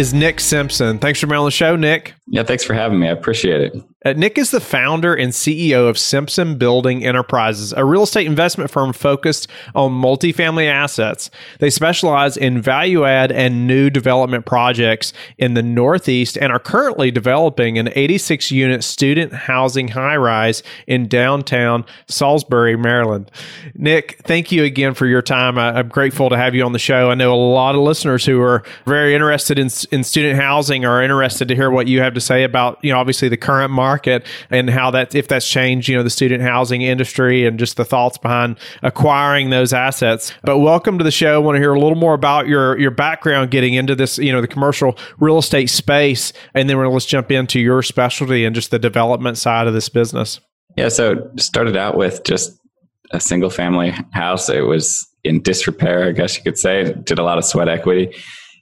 is Nick Simpson. Thanks for being on the show, Nick. Yeah, thanks for having me. I appreciate it. Uh, Nick is the founder and CEO of Simpson Building Enterprises, a real estate investment firm focused on multifamily assets. They specialize in value add and new development projects in the Northeast and are currently developing an 86 unit student housing high rise in downtown Salisbury, Maryland. Nick, thank you again for your time. I, am grateful to have you on the show. I know a lot of listeners who are very interested in, in student housing are interested to hear what you have to say about, you know, obviously the current market market and how that if that's changed, you know, the student housing industry and just the thoughts behind acquiring those assets. But welcome to the show. I want to hear a little more about your your background getting into this, you know, the commercial real estate space, and then we're, let's jump into your specialty and just the development side of this business. Yeah, so started out with just a single family house. It was in disrepair, I guess you could say. Did a lot of sweat equity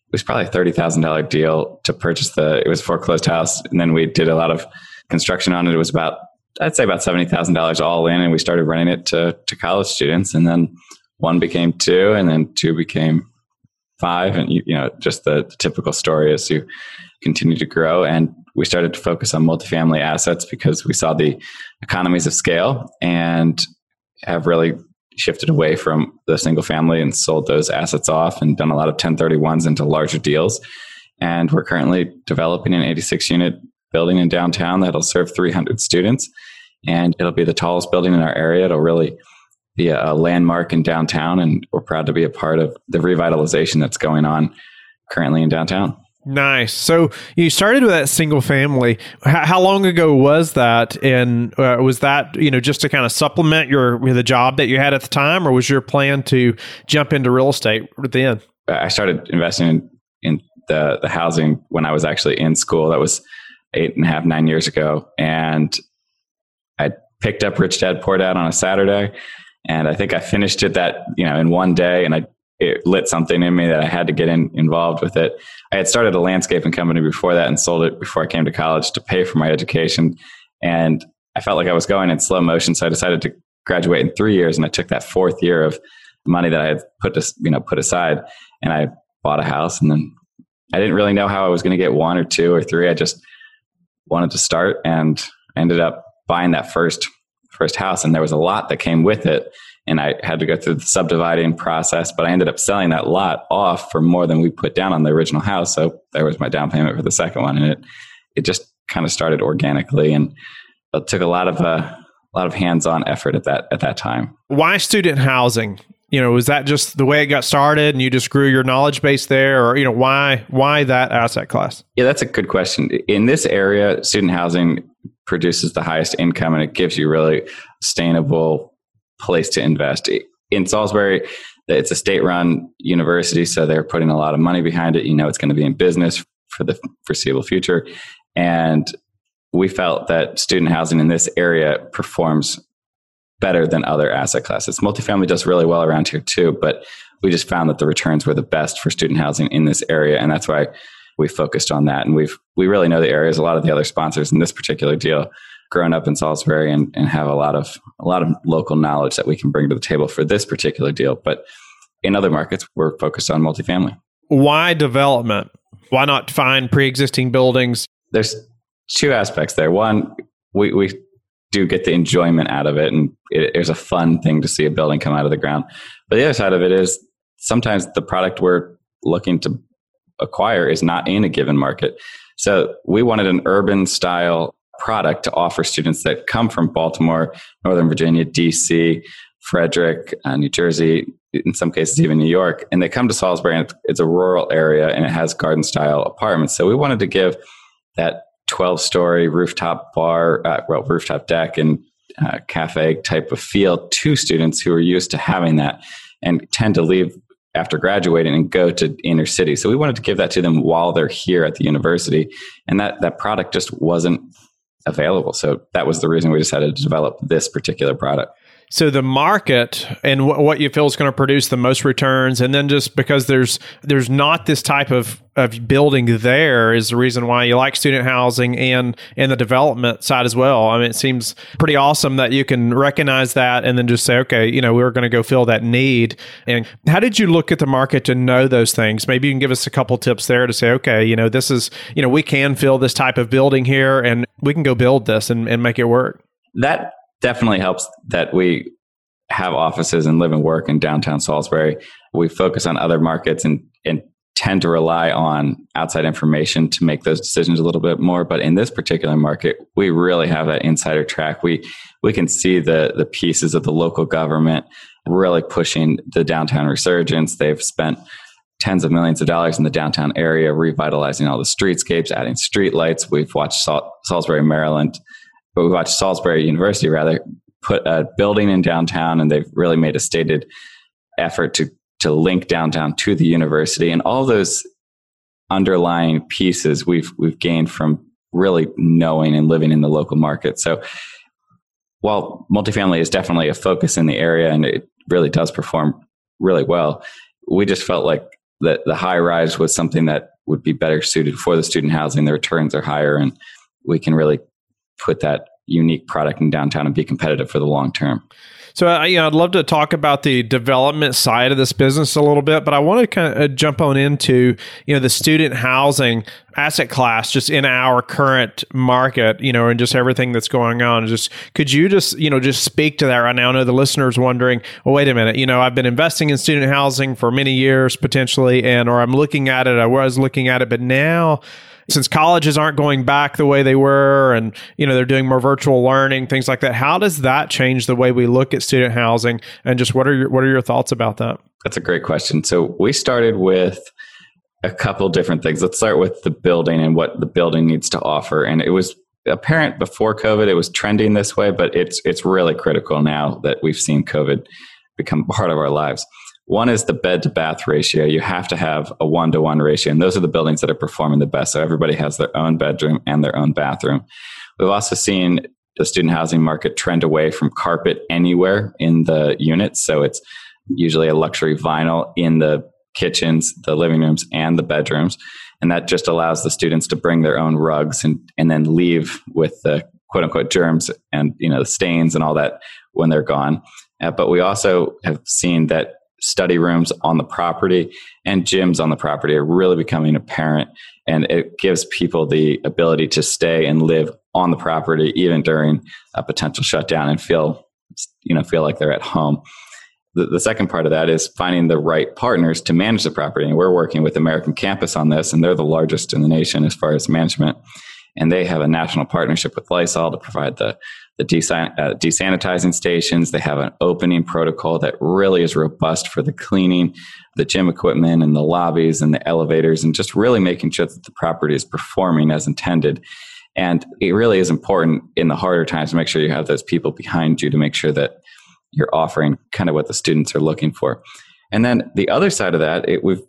it was probably a thirty thousand dollar deal to purchase the. It was foreclosed house, and then we did a lot of construction on it. Was about I'd say about seventy thousand dollars all in, and we started running it to to college students, and then one became two, and then two became five, and you, you know just the, the typical story as you continue to grow. And we started to focus on multifamily assets because we saw the economies of scale and have really shifted away from the single family and sold those assets off and done a lot of 1031s into larger deals. And we're currently developing an 86 unit building in downtown that'll serve 300 students. And it'll be the tallest building in our area. It'll really be a, landmark in downtown. And we're proud to be a part of the revitalization that's going on currently in downtown. Nice. So you started with that single family. How, how long ago was that? And uh, was that you know just to kind of supplement your the job that you had at the time, or was your plan to jump into real estate then? I started investing in, in the the housing when I was actually in school. That was eight and a half, nine years ago. And I picked up Rich Dad Poor Dad on a Saturday. And I think I finished it that, you know, in one day and I, it lit something in me that I had to get in, involved with it. I had started a landscaping company before that and sold it before I came to college to pay for my education. And I felt like I was going in slow motion. So I decided to graduate in three years. And I took that fourth year of money that I had put, to, you know, put aside and I bought a house and then I didn't really know how I was going to get one or two or three. I just wanted to start and ended up buying that first first house and there was a lot that came with it and I had to go through the subdividing process but I ended up selling that lot off for more than we put down on the original house so there was my down payment for the second one and it it just kind of started organically and it took a lot of uh, a lot of hands-on effort at that at that time. Why student housing? You know was that just the way it got started and you just grew your knowledge base there or you know why why that asset class? Yeah that's a good question. In this area student housing produces the highest income and it gives you really sustainable place to invest. In salisbury it's a state run university so they're putting a lot of money behind it. You know it's going to be in business for the foreseeable future. And we felt that student housing in this area performs better than other asset classes. Multifamily does really well around here too, but we just found that the returns were the best for student housing in this area, and that's why we focused on that. And we've we really know the areas. A lot of the other sponsors in this particular deal grown up in Salisbury and, and have a lot of a lot of local knowledge that we can bring to the table for this particular deal. But in other markets, we're focused on multifamily. Why development? Why not find pre-existing buildings? There's two aspects there. One, we, we do get the enjoyment out of it. And it, it's a fun thing to see a building come out of the ground. But the other side of it is sometimes the product we're looking to acquire is not in a given market. So we wanted an urban style product to offer students that come from baltimore northern virginia dc frederick uh, new jersey in some cases even new york. And they come to salisbury and it's a rural area and it has garden style apartments. So we wanted to give that 12 story rooftop bar, uh, well, rooftop deck and uh, cafe type of feel to students who are used to having that and tend to leave after graduating and go to inner city. So we wanted to give that to them while they're here at the university. And that, that product just wasn't available. So that was the reason we decided to develop this particular product. So the market and what you feel is going to produce the most returns, and then just because there's there's not this type of of building there is the reason why you like student housing and and the development side as well. I mean, it seems pretty awesome that you can recognize that and then just say, okay, you know, we're going to go fill that need. And how did you look at the market to know those things? Maybe you can give us a couple tips there to say, okay, you know, this is you know we can fill this type of building here, and we can go build this and, and make it work. That definitely helps that we have offices and live and work in downtown Salisbury. We focus on other markets and, and tend to rely on outside information to make those decisions a little bit more. But in this particular market, we really have that insider track. We we can see the the pieces of the local government really pushing the downtown resurgence. They've spent tens of millions of dollars in the downtown area, revitalizing all the streetscapes, adding streetlights. We've watched Sal- Salisbury, Maryland, but we watched Salisbury University rather put a building in downtown, and they've really made a stated effort to to link downtown to the university, and all those underlying pieces we've we've gained from really knowing and living in the local market. So while multifamily is definitely a focus in the area and it really does perform really well, we just felt like that the high rise was something that would be better suited for the student housing. The returns are higher and we can really put that unique product in downtown and be competitive for the long term. So, uh, you know, I'd love to talk about the development side of this business a little bit, but I want to kind of uh, jump on into, you know, the student housing asset class just in our current market, you know, and just everything that's going on. Just could you just, you know, just speak to that right now? I know the listeners wondering, well, wait a minute, you know, I've been investing in student housing for many years potentially, and or I'm looking at it, I was looking at it, but now since colleges aren't going back the way they were and you know they're doing more virtual learning things like that how does that change the way we look at student housing? And just what are your what are your thoughts about that? That's a great question. So we started with a couple different things. Let's start with the building and what the building needs to offer. And it was apparent before covid it was trending this way but it's it's really critical now that we've seen covid become part of our lives one is the bed to bath ratio. You have to have a one to one ratio. And those are the buildings that are performing the best. So everybody has their own bedroom and their own bathroom. We've also seen the student housing market trend away from carpet anywhere in the units. So it's usually a luxury vinyl in the kitchens, the living rooms, and the bedrooms. And that just allows the students to bring their own rugs and, and then leave with the quote unquote germs and you know the stains and all that when they're gone. Uh, but we also have seen that study rooms on the property and gyms on the property are really becoming apparent. And it gives people the ability to stay and live on the property even during a potential shutdown and feel you know feel like they're at home. The, the second part of that is finding the right partners to manage the property. And we're working with american campus on this and they're the largest in the nation as far as management. And they have a national partnership with lysol to provide the the uh, desanitizing stations. They have an opening protocol that really is robust for the cleaning, the gym equipment, and the lobbies and the elevators, and just really making sure that the property is performing as intended. And it really is important in the harder times to make sure you have those people behind you to make sure that you're offering kind of what the students are looking for. And then the other side of that, it, we've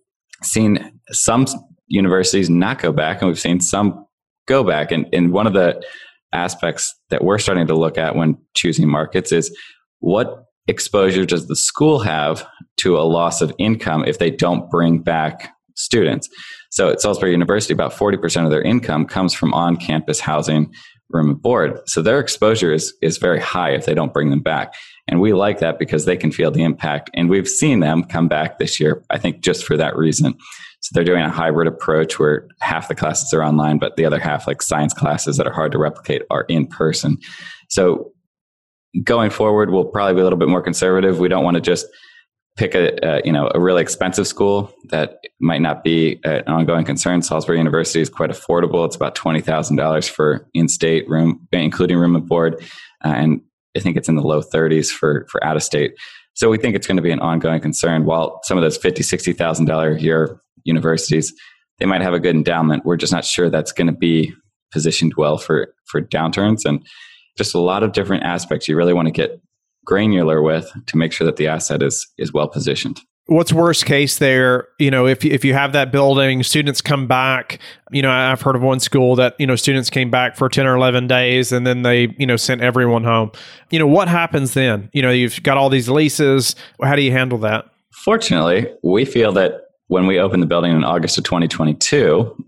seen some universities not go back, and we've seen some go back. And, and one of the aspects that we're starting to look at when choosing markets is what exposure does the school have to a loss of income if they don't bring back students? So at Salisbury University, about 40% of their income comes from on campus housing, room and board. So their exposure is, is very high if they don't bring them back. And we like that because they can feel the impact. And we've seen them come back this year, I think, just for that reason. So they're doing a hybrid approach where half the classes are online, but the other half, like science classes that are hard to replicate, are in person. So going forward, we'll probably be a little bit more conservative. We don't want to just pick a, you know a really expensive school that might not be an ongoing concern. Salisbury University is quite affordable. It's about twenty thousand dollars for in-state room, including room and board, uh, and I think it's in the low thirties for for out of state. So we think it's going to be an ongoing concern. While some of those fifty, sixty thousand dollar a year universities, they might have a good endowment. We're just not sure that's going to be positioned well for for downturns and just a lot of different aspects you really want to get granular with to make sure that the asset is is well positioned. what's worst case there? You know if, if you have that building students come back. You know i've heard of one school that you know students came back for 10 or 11 days and then they you know sent everyone home. You know what happens then? You know you've got all these leases. How do you handle that? Fortunately we feel that when we opened the building in august of 2022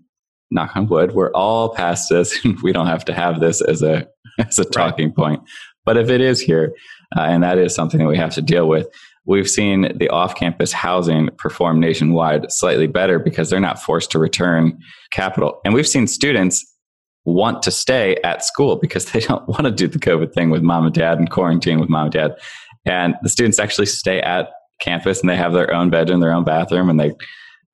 knock on wood we're all past this we don't have to have this as a as a talking right. point but if it is here uh, and that is something that we have to deal with we've seen the off campus housing perform nationwide slightly better because they're not forced to return capital. And we've seen students want to stay at school because they don't want to do the COVID thing with mom and dad and quarantine with mom and dad. And the students actually stay at campus and they have their own bedroom, their own bathroom, and they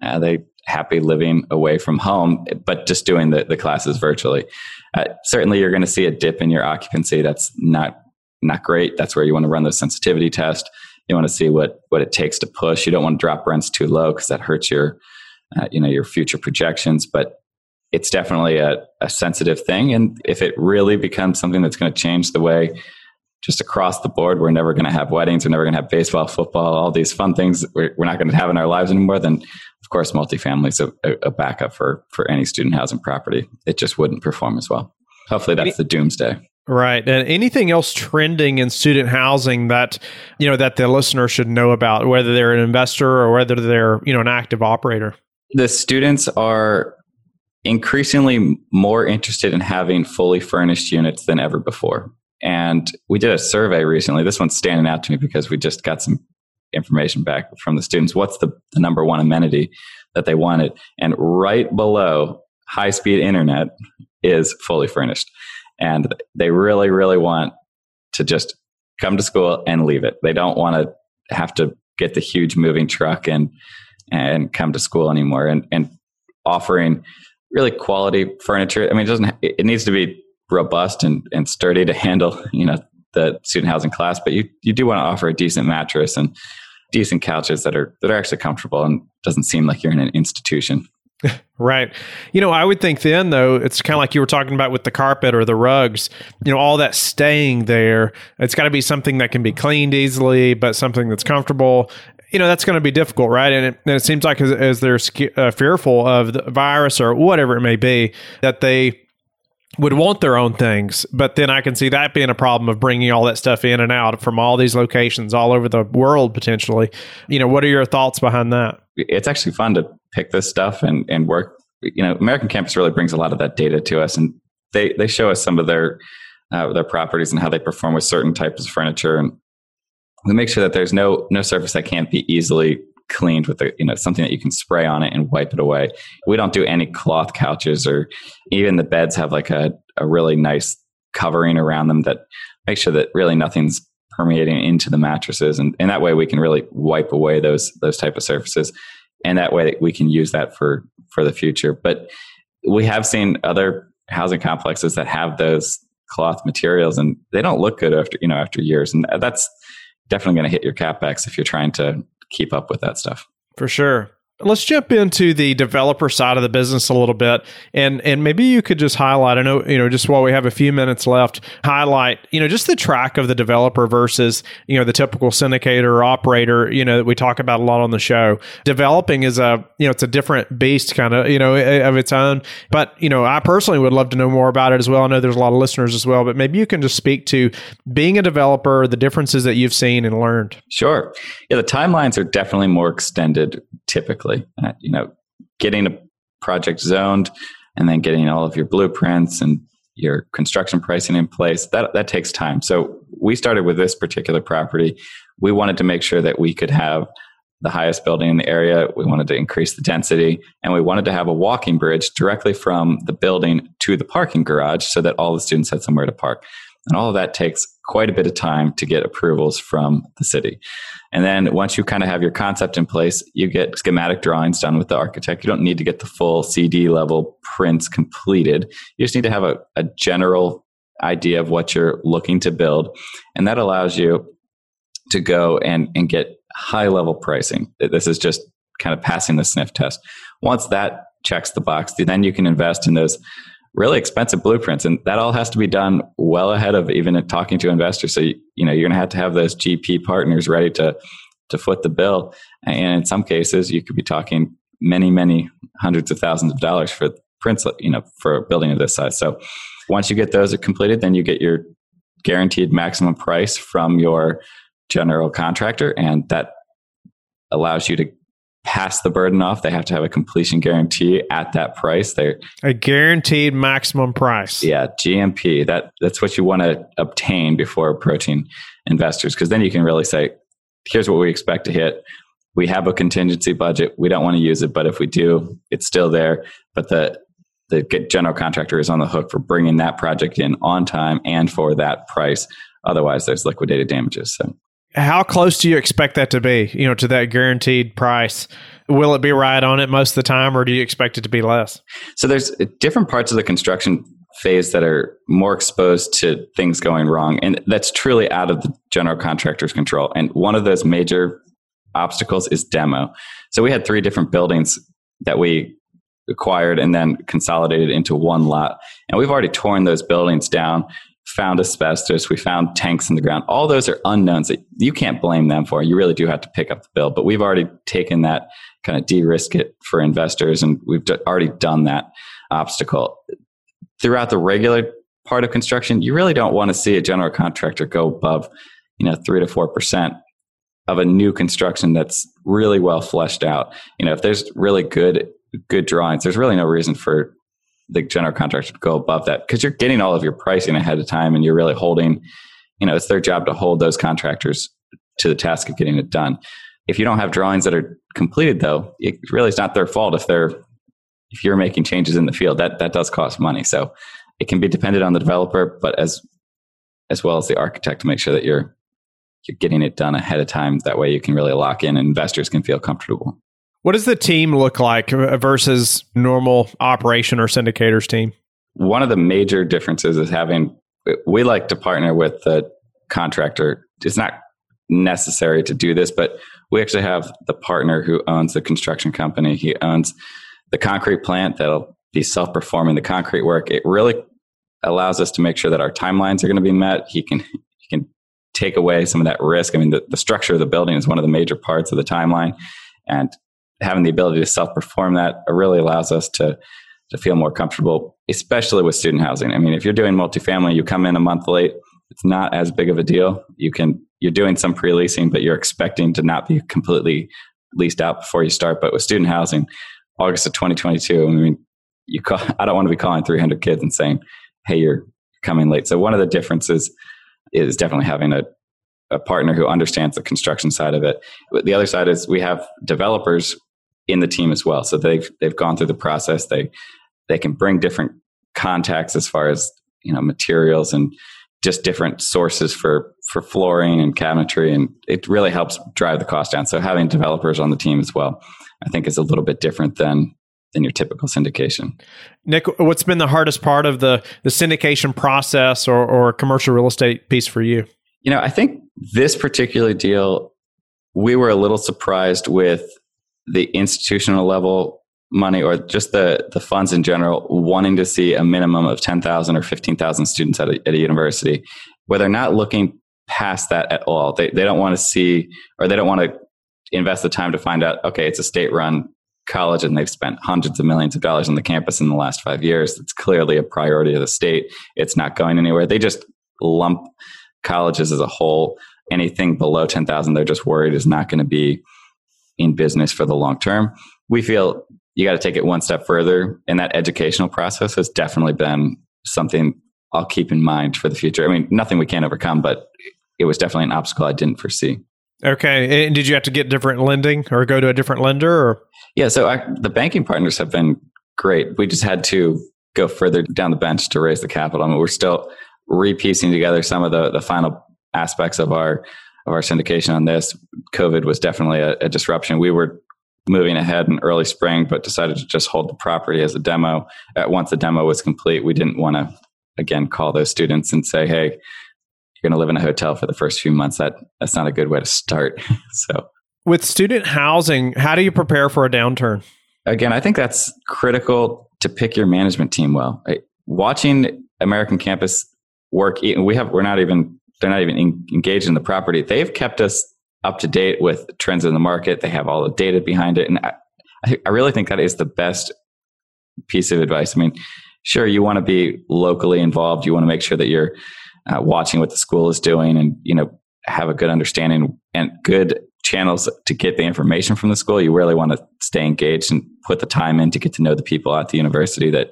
uh, they happy living away from home, but just doing the, the classes virtually. Uh, certainly, you're going to see a dip in your occupancy. That's not not great. That's where you want to run the sensitivity test you want to see what what it takes to push. You don't want to drop rents too low because that hurts your uh, you know your future projections. But it's definitely a, a sensitive thing, and if it really becomes something that's going to change the way just across the board, we're never going to have weddings, we're never going to have baseball, football, all these fun things we're, we're not going to have in our lives anymore. Then, of course, multifamily is a, a backup for for any student housing property. It just wouldn't perform as well. Hopefully, that's the doomsday. Right. And anything else trending in student housing that, you know, that the listener should know about, whether they're an investor or whether they're, you know, an active operator? The students are increasingly more interested in having fully furnished units than ever before. And we did a survey recently. This one's standing out to me because we just got some information back from the students. What's the, the number one amenity that they wanted? And right below high speed internet is fully furnished and they really really want to just come to school and leave it they don't want to have to get the huge moving truck and and come to school anymore and and offering really quality furniture i mean it doesn't it needs to be robust and, and sturdy to handle you know the student housing class but you you do want to offer a decent mattress and decent couches that are that are actually comfortable and doesn't seem like you're in an institution Right. You know, I would think then, though, it's kind of like you were talking about with the carpet or the rugs, you know, all that staying there. It's got to be something that can be cleaned easily, but something that's comfortable. You know, that's going to be difficult, right? And it, and it seems like as, as they're uh, fearful of the virus or whatever it may be, that they would want their own things. But then I can see that being a problem of bringing all that stuff in and out from all these locations all over the world potentially. You know, what are your thoughts behind that? It's actually fun to pick this stuff and, and work. You know, American Campus really brings a lot of that data to us, and they they show us some of their uh, their properties and how they perform with certain types of furniture, and we make sure that there's no no surface that can't be easily cleaned with a, you know something that you can spray on it and wipe it away. We don't do any cloth couches or even the beds have like a, a really nice covering around them that makes sure that really nothing's permeating into the mattresses and, and that way we can really wipe away those those type of surfaces and that way we can use that for for the future. But we have seen other housing complexes that have those cloth materials, and they don't look good after you know after years, and that's definitely going to hit your capex if you're trying to keep up with that stuff. For sure. Let's jump into the developer side of the business a little bit, and and maybe you could just highlight. I know you know just while we have a few minutes left, highlight you know just the track of the developer versus you know the typical syndicator or operator. You know that we talk about a lot on the show. Developing is a you know it's a different beast, kind of you know eh, eh, of its own. But you know I personally would love to know more about it as well. I know there's a lot of listeners as well, but maybe you can just speak to being a developer, the differences that you've seen and learned. Sure. Yeah, the timelines are definitely more extended typically uh, you know, getting a project zoned and then getting all of your blueprints and your construction pricing in place that that takes time. So we started with this particular property. We wanted to make sure that we could have the highest building in the area. We wanted to increase the density and we wanted to have a walking bridge directly from the building to the parking garage so that all the students had somewhere to park. And all of that takes quite a bit of time to get approvals from the city. And then once you kind of have your concept in place, you get schematic drawings done with the architect. You don't need to get the full CD level prints completed. You just need to have a, a general idea of what you're looking to build. And that allows you to go and, and get high level pricing. This is just kind of passing the sniff test. Once that checks the box, then you can invest in those really expensive blueprints and that all has to be done well ahead of even talking to investors so you, you know you're going to have to have those gp partners ready to to foot the bill And in some cases, you could be talking many, many hundreds of thousands of dollars for prints, you know, for a building of this size. So once you get those completed, then you get your guaranteed maximum price from your general contractor, and that allows you to pass the burden off. They have to have a completion guarantee at that price. They're a guaranteed maximum price. Yeah, GMP. That that's what you want to obtain before approaching investors, because then you can really say, "Here's what we expect to hit." We have a contingency budget. We don't want to use it, but if we do, it's still there. But the the general contractor is on the hook for bringing that project in on time and for that price. Otherwise, there's liquidated damages. So, how close do you expect that to be? You know, to that guaranteed price. Will it be right on it most of the time, or do you expect it to be less? So, there's uh, different parts of the construction phase that are more exposed to things going wrong, and that's truly out of the general contractor's control. And one of those major obstacles is demo. So, we had three different buildings that we acquired and then consolidated into one lot. And we've already torn those buildings down, found asbestos, we found tanks in the ground. All those are unknowns that you can't blame them for. You really do have to pick up the bill. But we've already taken that kind of de risk it for investors, and we've already done that obstacle. Throughout the regular part of construction, you really don't want to see a general contractor go above, you know, three to four percent of a new construction that's really well fleshed out. You know, if there's really good good drawings, there's really no reason for the general contractor to go above that because you're getting all of your pricing ahead of time and you're really holding, you know, it's their job to hold those contractors to the task of getting it done. If you don't have drawings that are completed though, it really is not their fault if they're if you're making changes in the field. That that does cost money. So it can be dependent on the developer, but as as well as the architect to make sure that you're you're getting it done ahead of time. That way you can really lock in and investors can feel comfortable. What does the team look like versus normal operation or syndicators team? One of the major differences is having, we like to partner with the contractor. It's not necessary to do this, but we actually have the partner who owns the construction company. He owns the concrete plant that'll be self performing the concrete work. It really allows us to make sure that our timelines are going to be met. He can, he can take away some of that risk. I mean, the, the structure of the building is one of the major parts of the timeline. And having the ability to self perform that really allows us to to feel more comfortable, especially with student housing. I mean, if you're doing multifamily, you come in a month late, it's not as big of a deal. You can you're doing some pre leasing, but you're expecting to not be completely leased out before you start. But with student housing, August of 2022, I mean, you call, I don't want to be calling 300 kids and saying, "Hey, you're coming late." So one of the differences is definitely having a a partner who understands the construction side of it. But the other side is we have developers in the team as well. So they've they've gone through the process. They they can bring different contacts as far as you know materials and just different sources for for flooring and cabinetry, and it really helps drive the cost down. So having developers on the team as well, I think, is a little bit different than than your typical syndication. Nick, what's been the hardest part of the the syndication process or, or commercial real estate piece for you? You know, I think this particular deal, we were a little surprised with the institutional level money or just the, the funds in general wanting to see a minimum of 10,000 or 15,000 students at a, at a university, where they're not looking past that at all. They, they don't want to see or they don't want to invest the time to find out, okay, it's a state run college and they've spent hundreds of millions of dollars on the campus in the last five years. It's clearly a priority of the state. It's not going anywhere. They just lump colleges as a whole. Anything below 10,000, they're just worried is not going to be in business for the long term. We feel you got to take it one step further, and that educational process has definitely been something I'll keep in mind for the future. I mean, nothing we can't overcome, but it was definitely an obstacle I didn't foresee. Okay, and did you have to get different lending or go to a different lender? Or yeah, so I, the banking partners have been great. We just had to go further down the bench to raise the capital. I mean, we're still repiecing together some of the the final aspects of our of our syndication on this. COVID was definitely a, a disruption. We were moving ahead in early spring, but decided to just hold the property as a demo. At once the demo was complete, we didn't want to again call those students and say, "Hey, you're going to live in a hotel for the first few months." That that's not a good way to start. so, with student housing, how do you prepare for a downturn? Again, I think that's critical to pick your management team well. Watching American Campus work, we have we're not even they're not even in, engaged in the property. They've kept us up to date with trends in the market. They have all the data behind it. And I, I really think that is the best piece of advice. I mean, sure, you want to be locally involved. You want to make sure that you're uh, watching what the school is doing and, you know, have a good understanding and good channels to get the information from the school. You really want to stay engaged and put the time in to get to know the people at the university that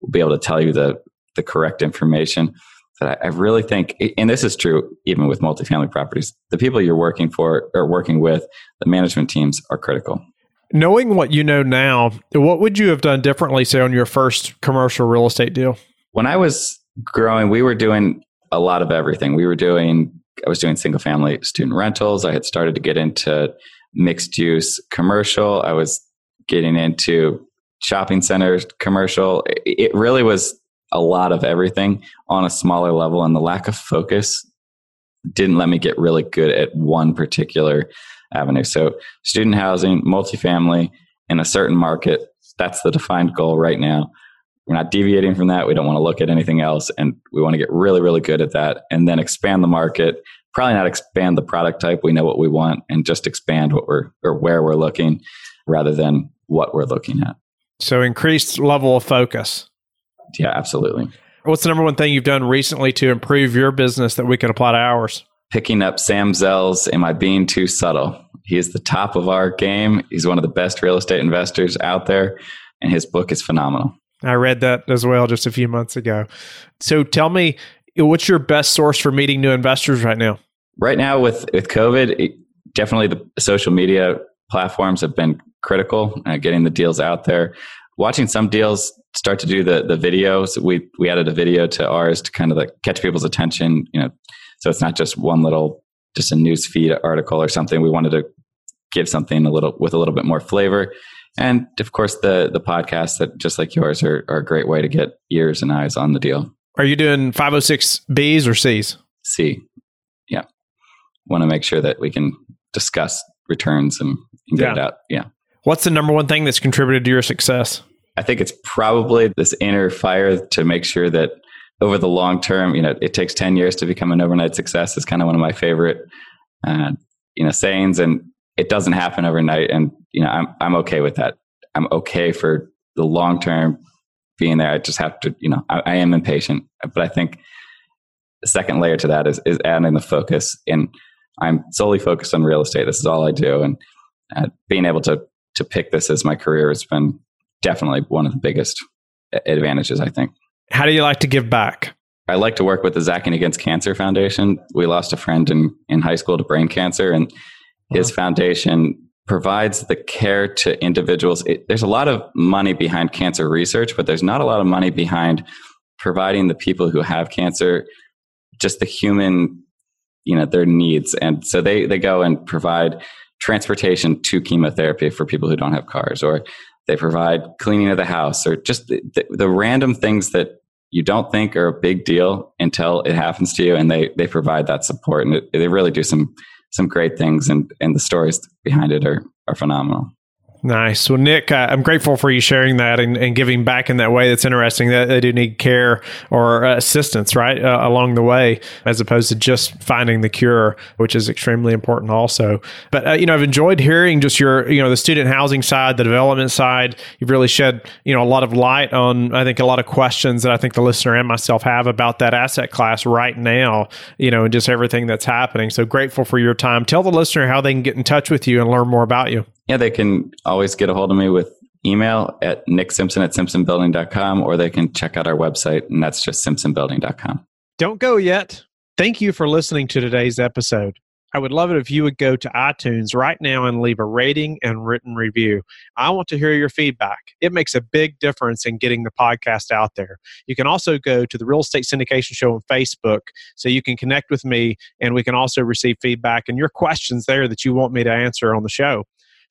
will be able to tell you the, the correct information. But I, I really think, and this is true even with multifamily properties, the people you're working for or working with, the management teams are critical. Knowing what you know now, what would you have done differently, say, on your first commercial real estate deal? When I was growing, we were doing a lot of everything. We were doing, I was doing single family student rentals. I had started to get into mixed use commercial. I was getting into shopping centers commercial. It really was a lot of everything on a smaller level, and the lack of focus didn't let me get really good at one particular avenue. So, student housing, multifamily in a certain market, that's the defined goal right now. We're not deviating from that. We don't want to look at anything else. And we want to get really, really good at that and then expand the market. Probably not expand the product type. We know what we want and just expand what we're or where we're looking rather than what we're looking at. So increased level of focus. Yeah, absolutely. What's the number one thing you've done recently to improve your business that we can apply to ours? Picking up Sam Zell's Am I Being Too Subtle? He is the top of our game. He's one of the best real estate investors out there, and his book is phenomenal. I read that as well just a few months ago. So tell me, what's your best source for meeting new investors right now? Right now, with with COVID, it, definitely the social media platforms have been critical, uh, getting the deals out there. Watching some deals start to do the the videos. We we added a video to ours to kind of like catch people's attention. You know, so it's not just one little just a news feed article or something. We wanted to give something a little with a little bit more flavor. And of course, the the podcasts that just like yours are, are a great way to get ears and eyes on the deal. Are you doing 506 Bs or Cs? C. Yeah. Want to make sure that we can discuss returns and, and get yeah. it out. Yeah. What's the number one thing that's contributed to your success? I think it's probably this inner fire to make sure that over the long term, you know, it takes 10 years to become an overnight success is kind of one of my favorite, uh, you know, sayings. And it doesn't happen overnight. And, you know, I'm, I'm okay with that. I'm okay for the long term being there. I just have to, you know, I, I am impatient, but I think the second layer to that is, is adding the focus and I'm solely focused on real estate. This is all I do. And uh, being able to, to pick this as my career has been definitely one of the biggest advantages, I think. How do you like to give back? I like to work with the Zacking Against Cancer Foundation. We lost a friend in, in high school to brain cancer, and his uh-huh. foundation provides the care to individuals. It, there's a lot of money behind cancer research, but there's not a lot of money behind providing the people who have cancer just the human, you know, their needs. And so they, they go and provide transportation to chemotherapy for people who don't have cars, or they provide cleaning of the house, or just the, the, the random things that you don't think are a big deal until it happens to you and they they provide that support and it, they really do some some great things and and the stories behind it are are phenomenal Nice. Well, Nick, uh, I'm grateful for you sharing that and, and, giving back in that way. That's interesting that they do need care or uh, assistance, right, uh, along the way, as opposed to just finding the cure, which is extremely important also. But, uh, you know, I've enjoyed hearing just your, you know, the student housing side, the development side. You've really shed, you know, a lot of light on, I think, a lot of questions that I think the listener and myself have about that asset class right now, you know, and just everything that's happening. So grateful for your time. Tell the listener how they can get in touch with you and learn more about you. Yeah, they can always get a hold of me with email at nicksimpson at simpsonbuilding.com or they can check out our website and that's just simpsonbuilding.com. Don't go yet. Thank you for listening to today's episode. I would love it if you would go to iTunes right now and leave a rating and written review. I want to hear your feedback. It makes a big difference in getting the podcast out there. You can also go to the Real Estate Syndication Show on Facebook so you can connect with me and we can also receive feedback and your questions there that you want me to answer on the show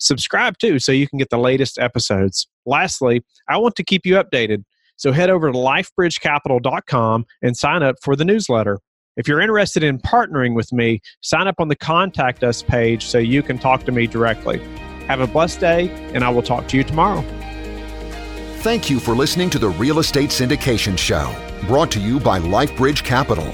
subscribe too so you can get the latest episodes. Lastly, I want to keep you updated. So head over to lifebridgecapital.com and sign up for the newsletter. If you're interested in partnering with me, sign up on the contact us page so you can talk to me directly. Have a blessed day, and I will talk to you tomorrow. Thank you for listening to the Real Estate Syndication Show, brought to you by LifeBridge Capital.